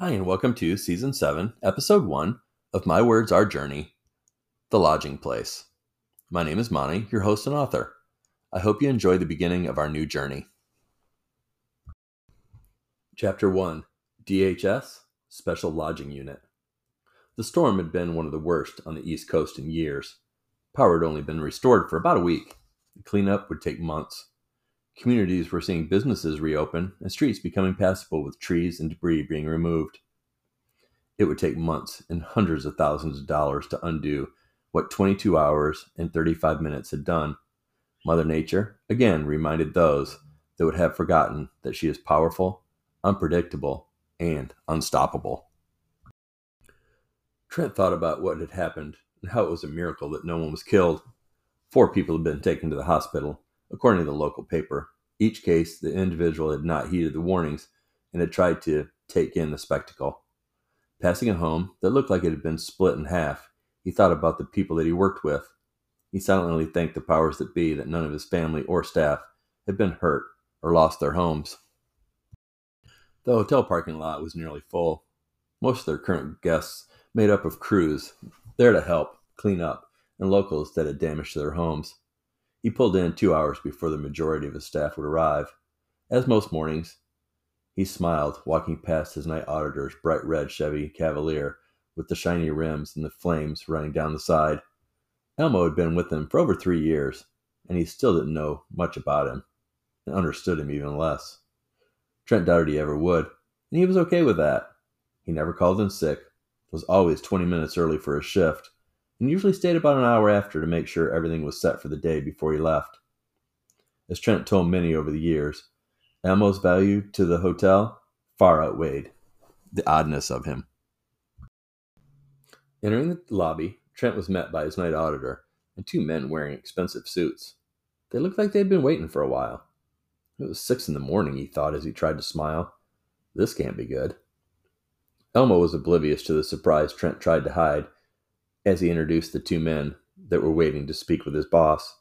Hi, and welcome to Season 7, Episode 1 of My Words Our Journey The Lodging Place. My name is Monty, your host and author. I hope you enjoy the beginning of our new journey. Chapter 1 DHS Special Lodging Unit. The storm had been one of the worst on the East Coast in years. Power had only been restored for about a week. The cleanup would take months. Communities were seeing businesses reopen and streets becoming passable with trees and debris being removed. It would take months and hundreds of thousands of dollars to undo what 22 hours and 35 minutes had done. Mother Nature again reminded those that would have forgotten that she is powerful, unpredictable, and unstoppable. Trent thought about what had happened and how it was a miracle that no one was killed. Four people had been taken to the hospital, according to the local paper. Each case, the individual had not heeded the warnings and had tried to take in the spectacle. Passing a home that looked like it had been split in half, he thought about the people that he worked with. He silently thanked the powers that be that none of his family or staff had been hurt or lost their homes. The hotel parking lot was nearly full. Most of their current guests made up of crews there to help clean up and locals that had damage to their homes. He pulled in two hours before the majority of his staff would arrive. As most mornings, he smiled, walking past his night auditor's bright red Chevy Cavalier with the shiny rims and the flames running down the side. Elmo had been with him for over three years, and he still didn't know much about him, and understood him even less. Trent doubted he ever would, and he was okay with that. He never called in sick, was always 20 minutes early for his shift, and usually stayed about an hour after to make sure everything was set for the day before he left. As Trent told many over the years, Elmo's value to the hotel far outweighed the oddness of him. Entering the lobby, Trent was met by his night auditor and two men wearing expensive suits. They looked like they'd been waiting for a while. It was six in the morning, he thought as he tried to smile. This can't be good. Elmo was oblivious to the surprise Trent tried to hide as he introduced the two men that were waiting to speak with his boss.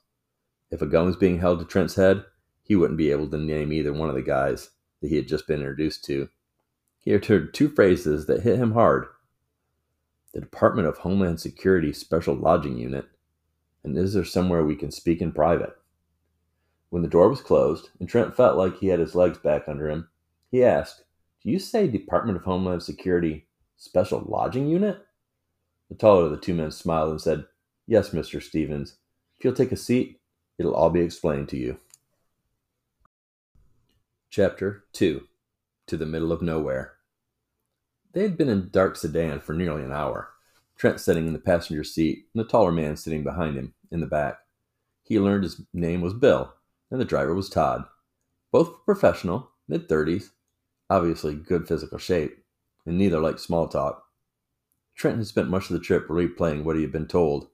If a gun was being held to Trent's head, he wouldn't be able to name either one of the guys that he had just been introduced to. He uttered two phrases that hit him hard the Department of Homeland Security Special Lodging Unit, and is there somewhere we can speak in private? When the door was closed and Trent felt like he had his legs back under him, he asked, Do you say Department of Homeland Security Special Lodging Unit? The taller of the two men smiled and said, Yes, Mr. Stevens. If you'll take a seat, it'll all be explained to you. Chapter 2 To the Middle of Nowhere. They had been in dark sedan for nearly an hour, Trent sitting in the passenger seat and the taller man sitting behind him in the back. He learned his name was Bill, and the driver was Todd. Both were professional, mid 30s, obviously good physical shape, and neither liked small talk. Trent had spent much of the trip replaying what he had been told.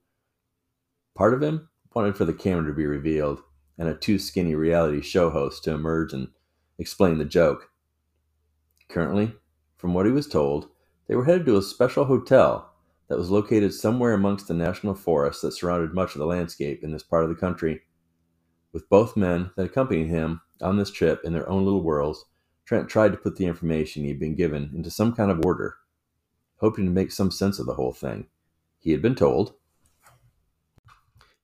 Part of him wanted for the camera to be revealed and a too skinny reality show host to emerge and explain the joke. Currently, from what he was told, they were headed to a special hotel that was located somewhere amongst the national forests that surrounded much of the landscape in this part of the country. With both men that accompanied him on this trip in their own little worlds, Trent tried to put the information he had been given into some kind of order hoping to make some sense of the whole thing. He had been told.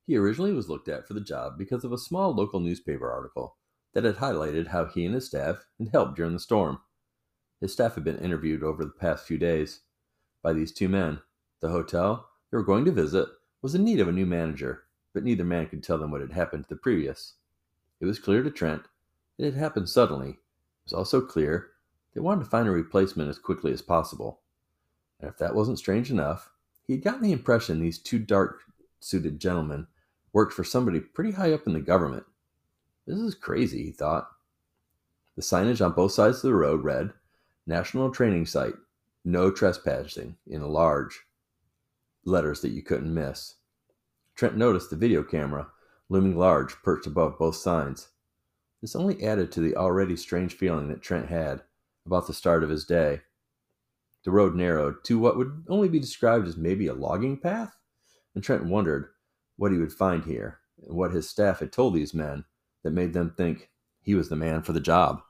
He originally was looked at for the job because of a small local newspaper article that had highlighted how he and his staff had helped during the storm. His staff had been interviewed over the past few days by these two men. The hotel they were going to visit was in need of a new manager, but neither man could tell them what had happened to the previous. It was clear to Trent it had happened suddenly. It was also clear they wanted to find a replacement as quickly as possible. And if that wasn't strange enough, he had gotten the impression these two dark suited gentlemen worked for somebody pretty high up in the government. This is crazy, he thought. The signage on both sides of the road read National Training Site, no trespassing, in large letters that you couldn't miss. Trent noticed the video camera, looming large, perched above both signs. This only added to the already strange feeling that Trent had about the start of his day. The road narrowed to what would only be described as maybe a logging path, and Trent wondered what he would find here and what his staff had told these men that made them think he was the man for the job.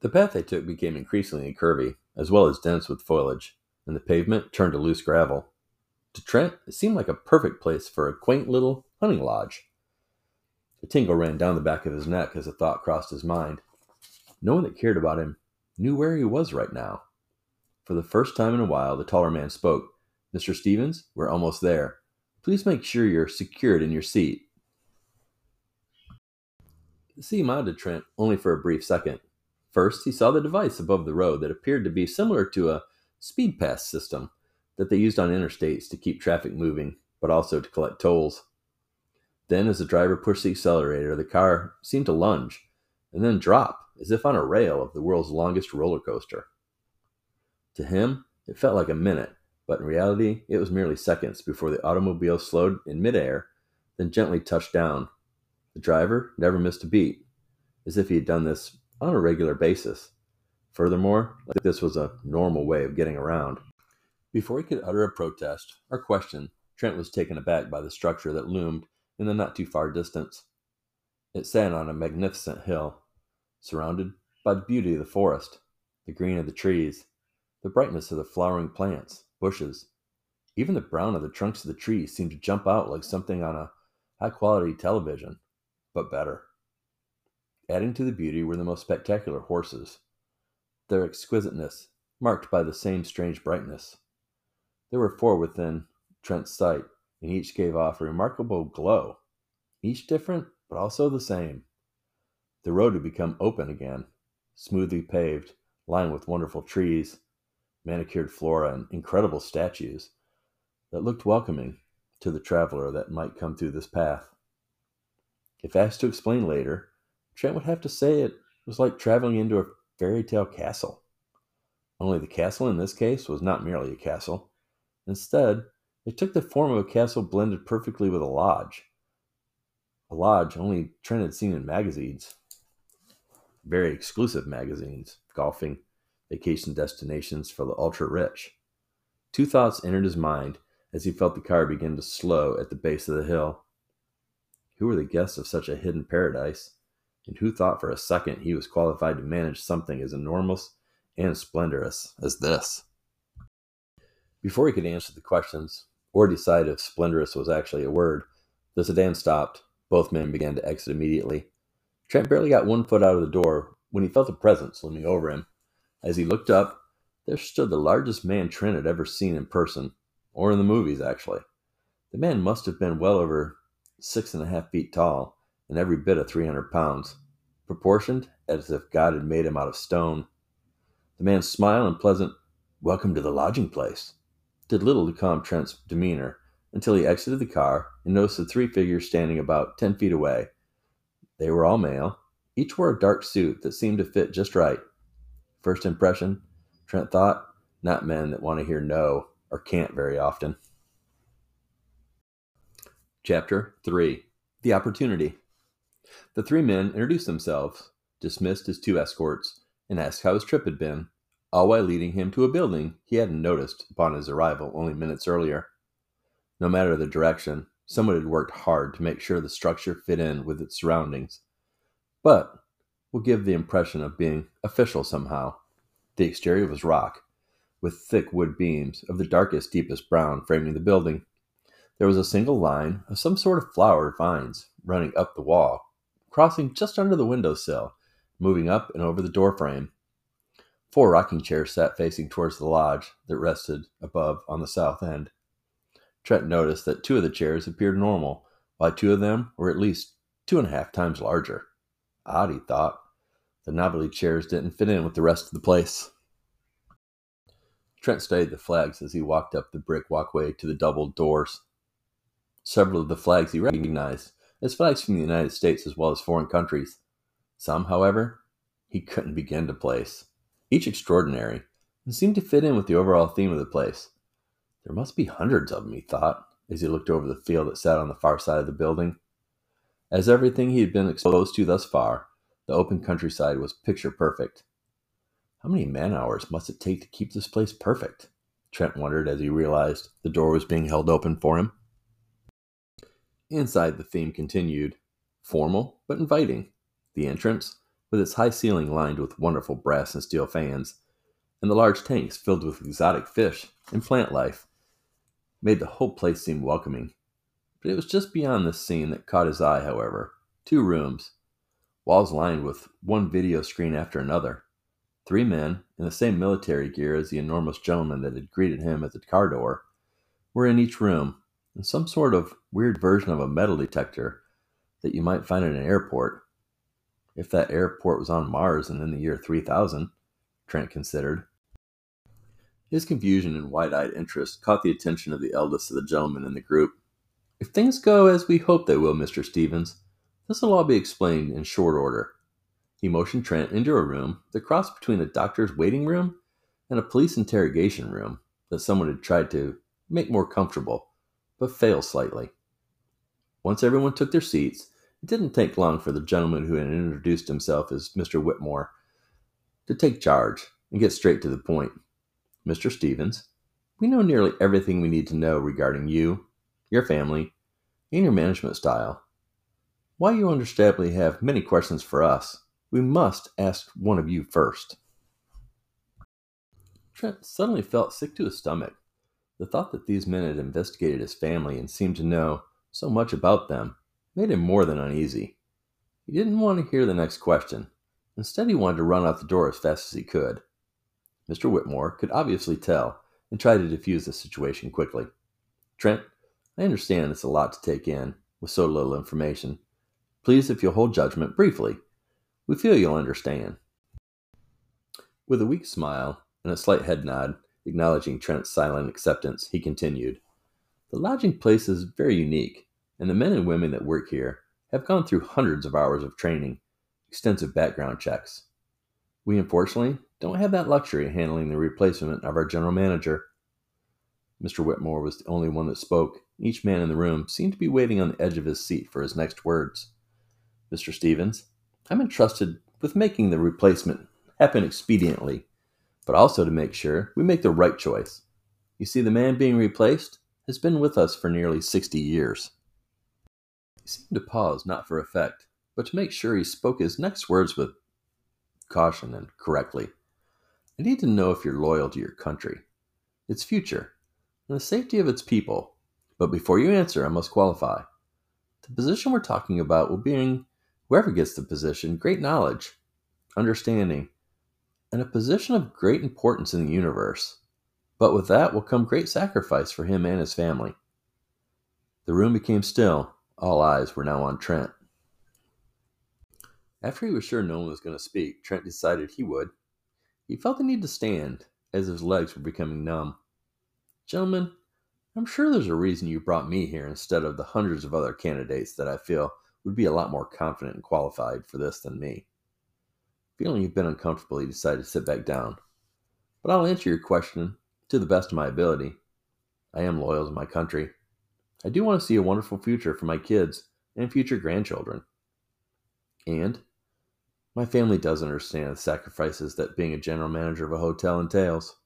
The path they took became increasingly curvy, as well as dense with foliage, and the pavement turned to loose gravel. To Trent, it seemed like a perfect place for a quaint little hunting lodge. A tingle ran down the back of his neck as a thought crossed his mind. No one that cared about him knew where he was right now. For the first time in a while, the taller man spoke. Mr. Stevens, we're almost there. Please make sure you're secured in your seat. The sea mounted Trent only for a brief second. First, he saw the device above the road that appeared to be similar to a speed pass system that they used on interstates to keep traffic moving, but also to collect tolls. Then, as the driver pushed the accelerator, the car seemed to lunge and then drop as if on a rail of the world's longest roller coaster. To him, it felt like a minute, but in reality, it was merely seconds before the automobile slowed in midair, then gently touched down. The driver never missed a beat, as if he had done this on a regular basis. Furthermore, this was a normal way of getting around. Before he could utter a protest or question, Trent was taken aback by the structure that loomed in the not too far distance. It sat on a magnificent hill, surrounded by the beauty of the forest, the green of the trees, the brightness of the flowering plants, bushes. Even the brown of the trunks of the trees seemed to jump out like something on a high quality television, but better. Adding to the beauty were the most spectacular horses, their exquisiteness marked by the same strange brightness. There were four within Trent's sight, and each gave off a remarkable glow, each different, but also the same. The road had become open again, smoothly paved, lined with wonderful trees, manicured flora, and incredible statues that looked welcoming to the traveler that might come through this path. If asked to explain later, Trent would have to say it was like traveling into a fairy tale castle. Only the castle in this case was not merely a castle. Instead, it took the form of a castle blended perfectly with a lodge. A lodge only Trent had seen in magazines. Very exclusive magazines, golfing, vacation destinations for the ultra rich. Two thoughts entered his mind as he felt the car begin to slow at the base of the hill. Who were the guests of such a hidden paradise? And who thought for a second he was qualified to manage something as enormous and splendorous as this? Before he could answer the questions or decide if splendorous was actually a word, the sedan stopped. Both men began to exit immediately. Trent barely got one foot out of the door when he felt a presence looming over him. As he looked up, there stood the largest man Trent had ever seen in person, or in the movies, actually. The man must have been well over six and a half feet tall, and every bit of 300 pounds, proportioned as if God had made him out of stone. The man's smile and pleasant, Welcome to the lodging place, did little to calm Trent's demeanor until he exited the car and noticed the three figures standing about 10 feet away. They were all male. Each wore a dark suit that seemed to fit just right. First impression, Trent thought, not men that want to hear no or can't very often. Chapter 3 The Opportunity The three men introduced themselves, dismissed his two escorts, and asked how his trip had been, all while leading him to a building he hadn't noticed upon his arrival only minutes earlier. No matter the direction, someone had worked hard to make sure the structure fit in with its surroundings, but will give the impression of being official somehow. The exterior was rock, with thick wood beams of the darkest, deepest brown framing the building. There was a single line of some sort of flower vines running up the wall, crossing just under the window sill, moving up and over the door frame. Four rocking chairs sat facing towards the lodge that rested above on the south end. Trent noticed that two of the chairs appeared normal, while two of them were at least two and a half times larger. Odd, he thought. The novelty chairs didn't fit in with the rest of the place. Trent studied the flags as he walked up the brick walkway to the double doors. Several of the flags he recognized as flags from the United States as well as foreign countries. Some, however, he couldn't begin to place. Each extraordinary, and seemed to fit in with the overall theme of the place. There must be hundreds of them, he thought, as he looked over the field that sat on the far side of the building. As everything he had been exposed to thus far, the open countryside was picture perfect. How many man hours must it take to keep this place perfect? Trent wondered as he realized the door was being held open for him. Inside, the theme continued formal but inviting. The entrance, with its high ceiling lined with wonderful brass and steel fans, and the large tanks filled with exotic fish and plant life, made the whole place seem welcoming. But it was just beyond this scene that caught his eye, however. Two rooms, walls lined with one video screen after another. Three men, in the same military gear as the enormous gentleman that had greeted him at the car door, were in each room, and some sort of weird version of a metal detector that you might find at an airport. If that airport was on Mars and in the year 3000, Trent considered. His confusion and wide eyed interest caught the attention of the eldest of the gentlemen in the group. If things go as we hope they will, Mr. Stevens, this will all be explained in short order. He motioned Trent into a room, the cross between a doctor's waiting room and a police interrogation room that someone had tried to make more comfortable, but failed slightly. Once everyone took their seats, it didn't take long for the gentleman who had introduced himself as Mr. Whitmore to take charge and get straight to the point. Mr. Stevens, we know nearly everything we need to know regarding you, your family, and your management style. While you understandably have many questions for us, we must ask one of you first. Trent suddenly felt sick to his stomach. The thought that these men had investigated his family and seemed to know so much about them made him more than uneasy. He didn't want to hear the next question. Instead, he wanted to run out the door as fast as he could. Mr. Whitmore could obviously tell and tried to defuse the situation quickly. Trent, I understand it's a lot to take in with so little information. Please, if you'll hold judgment briefly, we feel you'll understand. With a weak smile and a slight head nod, acknowledging Trent's silent acceptance, he continued The lodging place is very unique, and the men and women that work here have gone through hundreds of hours of training, extensive background checks. We unfortunately don't have that luxury handling the replacement of our general manager. Mr. Whitmore was the only one that spoke. Each man in the room seemed to be waiting on the edge of his seat for his next words. Mr. Stevens, I'm entrusted with making the replacement happen expediently, but also to make sure we make the right choice. You see, the man being replaced has been with us for nearly 60 years. He seemed to pause, not for effect, but to make sure he spoke his next words with caution and correctly. I need to know if you're loyal to your country, its future, and the safety of its people. But before you answer, I must qualify. The position we're talking about will bring whoever gets the position great knowledge, understanding, and a position of great importance in the universe. But with that will come great sacrifice for him and his family. The room became still. All eyes were now on Trent. After he was sure no one was going to speak, Trent decided he would. He felt the need to stand, as his legs were becoming numb. Gentlemen, I'm sure there's a reason you brought me here instead of the hundreds of other candidates that I feel would be a lot more confident and qualified for this than me. Feeling a been uncomfortable, he decided to sit back down. But I'll answer your question to the best of my ability. I am loyal to my country. I do want to see a wonderful future for my kids and future grandchildren. And my family does understand the sacrifices that being a general manager of a hotel entails.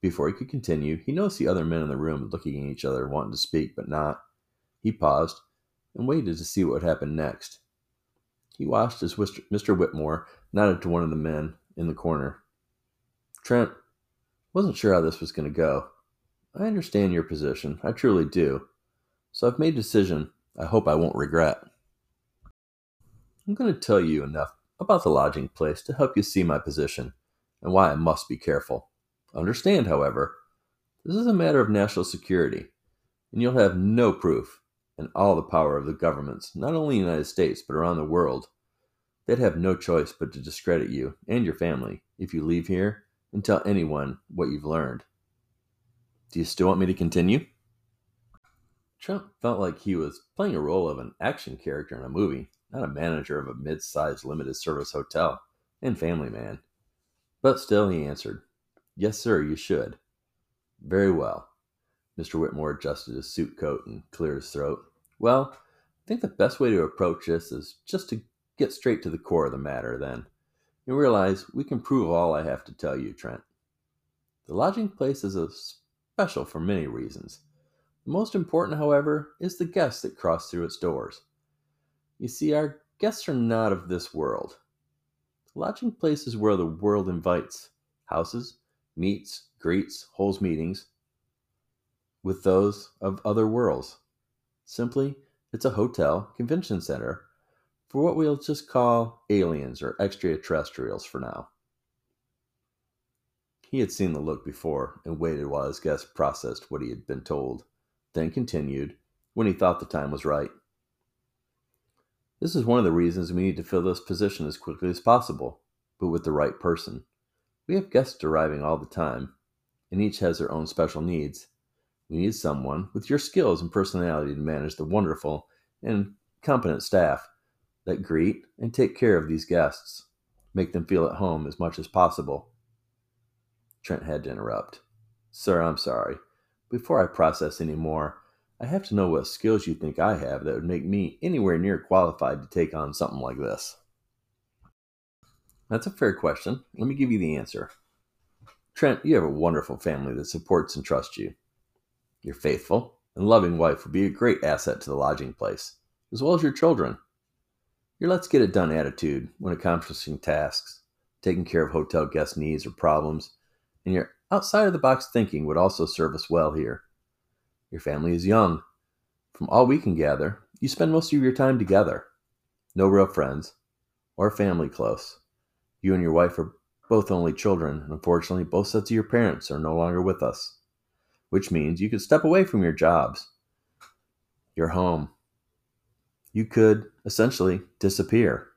Before he could continue, he noticed the other men in the room looking at each other, wanting to speak, but not. He paused and waited to see what would happen next. He watched as Mr. Whitmore nodded to one of the men in the corner. Trent, wasn't sure how this was going to go. I understand your position. I truly do. So I've made a decision I hope I won't regret. I'm going to tell you enough about the lodging place to help you see my position and why I must be careful. Understand, however, this is a matter of national security, and you'll have no proof and all the power of the governments, not only in the United States, but around the world. They'd have no choice but to discredit you and your family if you leave here and tell anyone what you've learned. Do you still want me to continue? Trent felt like he was playing a role of an action character in a movie not a manager of a mid sized limited service hotel, and family man. But still, he answered, Yes, sir, you should. Very well. Mr. Whitmore adjusted his suit coat and cleared his throat. Well, I think the best way to approach this is just to get straight to the core of the matter, then. You realize we can prove all I have to tell you, Trent. The lodging place is a special for many reasons. The most important, however, is the guests that cross through its doors. You see, our guests are not of this world. The lodging place is where the world invites houses, meets, greets, holds meetings with those of other worlds. Simply, it's a hotel convention center for what we'll just call aliens or extraterrestrials for now. He had seen the look before and waited while his guest processed what he had been told, then continued when he thought the time was right. This is one of the reasons we need to fill this position as quickly as possible, but with the right person. We have guests arriving all the time, and each has their own special needs. We need someone with your skills and personality to manage the wonderful and competent staff that greet and take care of these guests, make them feel at home as much as possible. Trent had to interrupt. Sir, I'm sorry. Before I process any more, I have to know what skills you think I have that would make me anywhere near qualified to take on something like this. That's a fair question. Let me give you the answer. Trent, you have a wonderful family that supports and trusts you. Your faithful and loving wife would be a great asset to the lodging place, as well as your children. Your let's get it done attitude when accomplishing tasks, taking care of hotel guest needs or problems, and your outside of the box thinking would also serve us well here. Your family is young. From all we can gather, you spend most of your time together. No real friends or family close. You and your wife are both only children, and unfortunately, both sets of your parents are no longer with us, which means you could step away from your jobs, your home. You could essentially disappear.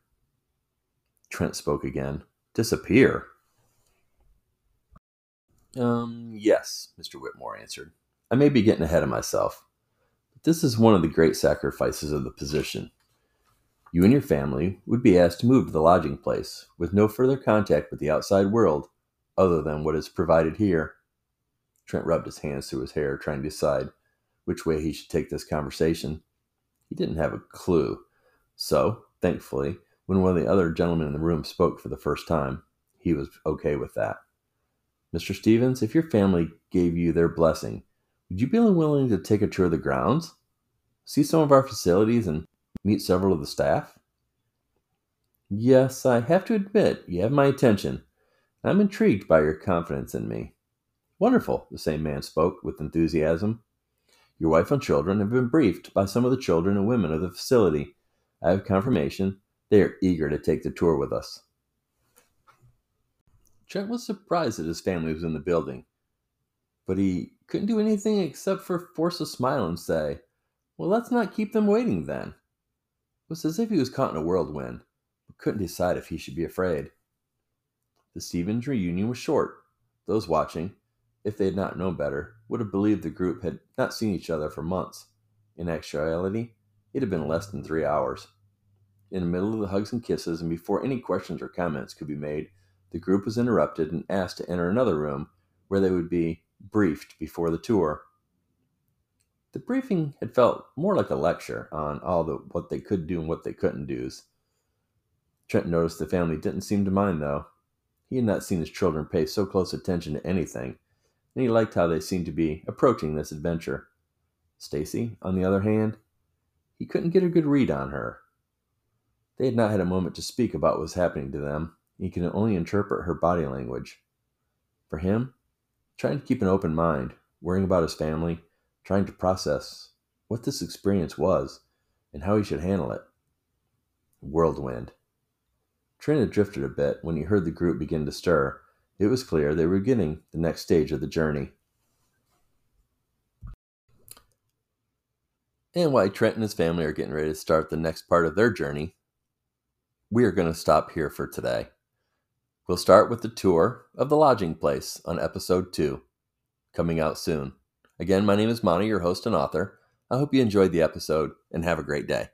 Trent spoke again. Disappear? Um, yes, Mr. Whitmore answered. I may be getting ahead of myself, but this is one of the great sacrifices of the position. You and your family would be asked to move to the lodging place with no further contact with the outside world other than what is provided here. Trent rubbed his hands through his hair, trying to decide which way he should take this conversation. He didn't have a clue. So, thankfully, when one of the other gentlemen in the room spoke for the first time, he was okay with that. Mr. Stevens, if your family gave you their blessing, would you be willing to take a tour of the grounds? See some of our facilities and meet several of the staff? Yes, I have to admit, you have my attention. I'm intrigued by your confidence in me. Wonderful, the same man spoke with enthusiasm. Your wife and children have been briefed by some of the children and women of the facility. I have confirmation they are eager to take the tour with us. Trent was surprised that his family was in the building, but he couldn't do anything except for force a smile and say, Well, let's not keep them waiting then. It was as if he was caught in a whirlwind, but couldn't decide if he should be afraid. The Stevens reunion was short. Those watching, if they had not known better, would have believed the group had not seen each other for months. In actuality, it had been less than three hours. In the middle of the hugs and kisses, and before any questions or comments could be made, the group was interrupted and asked to enter another room where they would be briefed before the tour. The briefing had felt more like a lecture on all the what they could do and what they couldn't do. Trent noticed the family didn't seem to mind though. He had not seen his children pay so close attention to anything, and he liked how they seemed to be approaching this adventure. Stacy, on the other hand, he couldn't get a good read on her. They had not had a moment to speak about what was happening to them, he could only interpret her body language. For him, trying to keep an open mind, worrying about his family, trying to process what this experience was and how he should handle it. Whirlwind. Trina drifted a bit when he heard the group begin to stir. It was clear they were getting the next stage of the journey. And while Trent and his family are getting ready to start the next part of their journey, we are going to stop here for today. We'll start with the tour of the lodging place on episode 2, coming out soon. Again, my name is Monty, your host and author. I hope you enjoyed the episode and have a great day.